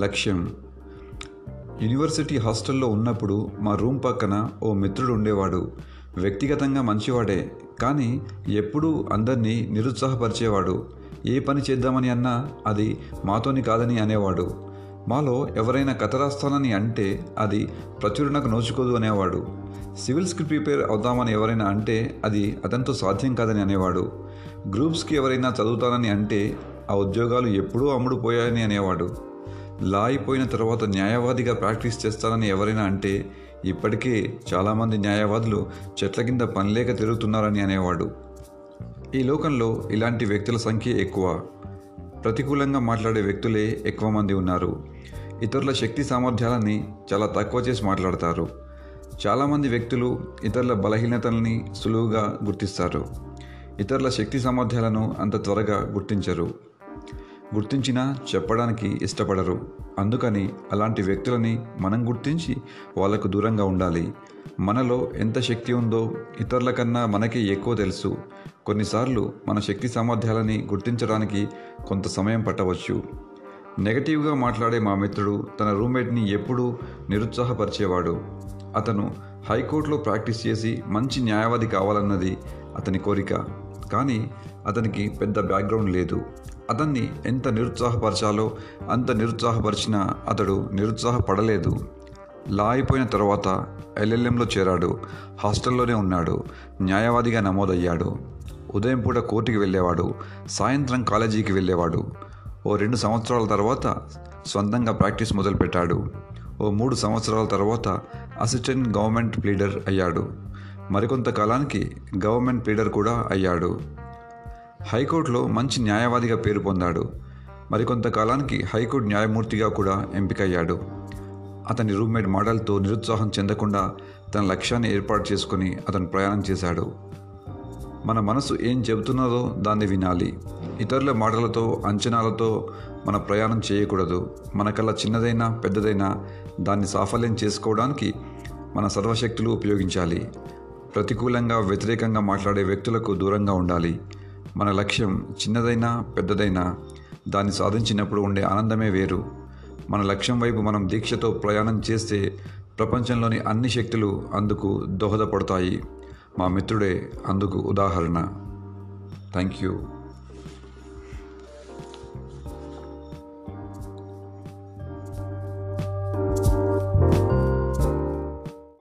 లక్ష్యం. యూనివర్సిటీ హాస్టల్లో ఉన్నప్పుడు మా రూమ్ పక్కన ఓ మిత్రుడు ఉండేవాడు. వ్యక్తిగతంగా మంచివాడే కానీ ఎప్పుడూ అందరినీ నిరుత్సాహపరిచేవాడు. ఏ పని చేద్దామని అన్నా అది మాతోని కాదని అనేవాడు. మాలో ఎవరైనా కథ రాస్తానని అంటే అది ప్రచురణకు నోచుకోదు అనేవాడు. సివిల్స్కి ప్రిపేర్ అవుదామని ఎవరైనా అంటే అది అతనితో సాధ్యం కాదని అనేవాడు. గ్రూప్స్కి ఎవరైనా చదువుతానని అంటే ఆ ఉద్యోగాలు ఎప్పుడూ అమ్ముడుపోయాయని అనేవాడు. లా అయిపోయిన తర్వాత న్యాయవాదిగా ప్రాక్టీస్ చేస్తానని ఎవరైనా అంటే ఇప్పటికే చాలామంది న్యాయవాదులు చెట్ల కింద పనిలేక తిరుగుతున్నారని అనేవాడు. ఈ లోకంలో ఇలాంటి వ్యక్తుల సంఖ్య ఎక్కువ. ప్రతికూలంగా మాట్లాడే వ్యక్తులే ఎక్కువ మంది ఉన్నారు. ఇతరుల శక్తి సామర్థ్యాలని చాలా తక్కువ చేసి మాట్లాడతారు. చాలామంది వ్యక్తులు ఇతరుల బలహీనతల్ని సులువుగా గుర్తిస్తారు. ఇతరుల శక్తి సామర్థ్యాలను అంత త్వరగా గుర్తించరు. గుర్తించినా చెప్పడానికి ఇష్టపడరు. అందుకని అలాంటి వ్యక్తులని మనం గుర్తించి వాళ్ళకు దూరంగా ఉండాలి. మనలో ఎంత శక్తి ఉందో ఇతరుల కన్నా మనకే ఎక్కువ తెలుసు. కొన్నిసార్లు మన శక్తి సామర్థ్యాలని గుర్తించడానికి కొంత సమయం పట్టవచ్చు. నెగటివ్గా మాట్లాడే మా మిత్రుడు తన రూమ్మేట్ని ఎప్పుడూ నిరుత్సాహపరిచేవాడు. అతను హైకోర్టులో ప్రాక్టీస్ చేసి మంచి న్యాయవాది కావాలన్నది అతని కోరిక. కానీ అతనికి పెద్ద బ్యాక్గ్రౌండ్ లేదు. అతన్ని ఎంత నిరుత్సాహపరచాలో అంత నిరుత్సాహపరిచినా అతడు నిరుత్సాహపడలేదు. లా అయిపోయిన తర్వాత ఎల్ఎల్ఎంలో చేరాడు. హాస్టల్లోనే ఉన్నాడు. న్యాయవాదిగా నమోదయ్యాడు. ఉదయం పూట కోర్టుకి వెళ్ళేవాడు. సాయంత్రం కాలేజీకి వెళ్ళేవాడు. ఓ రెండు సంవత్సరాల తర్వాత సొంతంగా ప్రాక్టీస్ మొదలుపెట్టాడు. ఓ మూడు సంవత్సరాల తర్వాత అసిస్టెంట్ గవర్నమెంట్ లీడర్ అయ్యాడు. మరికొంత కాలానికి గవర్నమెంట్ పీడర్ కూడా అయ్యాడు. హైకోర్టులో మంచి న్యాయవాదిగా పేరు పొందాడు. మరికొంతకాలానికి హైకోర్టు న్యాయమూర్తిగా కూడా ఎంపికయ్యాడు. అతని రూమ్మేట్ మోడల్తో నిరుత్సాహం చెందకుండా తన లక్ష్యాన్ని ఏర్పాటు చేసుకుని అతను ప్రయాణం చేశాడు. మన మనసు ఏం చెబుతున్నదో దాన్ని వినాలి. ఇతరుల మాటలతో అంచనాలతో మన ప్రయాణం చేయకూడదు. మనకల్లా చిన్నదైనా పెద్దదైనా దాన్ని సాఫల్యం చేసుకోవడానికి మన సర్వశక్తులు ఉపయోగించాలి. ప్రతికూలంగా వ్యతిరేకంగా మాట్లాడే వ్యక్తులకు దూరంగా ఉండాలి. మన లక్ష్యం చిన్నదైనా పెద్దదైనా దాన్ని సాధించినప్పుడు ఉండే ఆనందమే వేరు. మన లక్ష్యం వైపు మనం దీక్షతో ప్రయాణం చేస్తే ప్రపంచంలోని అన్ని శక్తులు అందుకు దోహదపడతాయి. మా మిత్రుడే అందుకు ఉదాహరణ. Thank you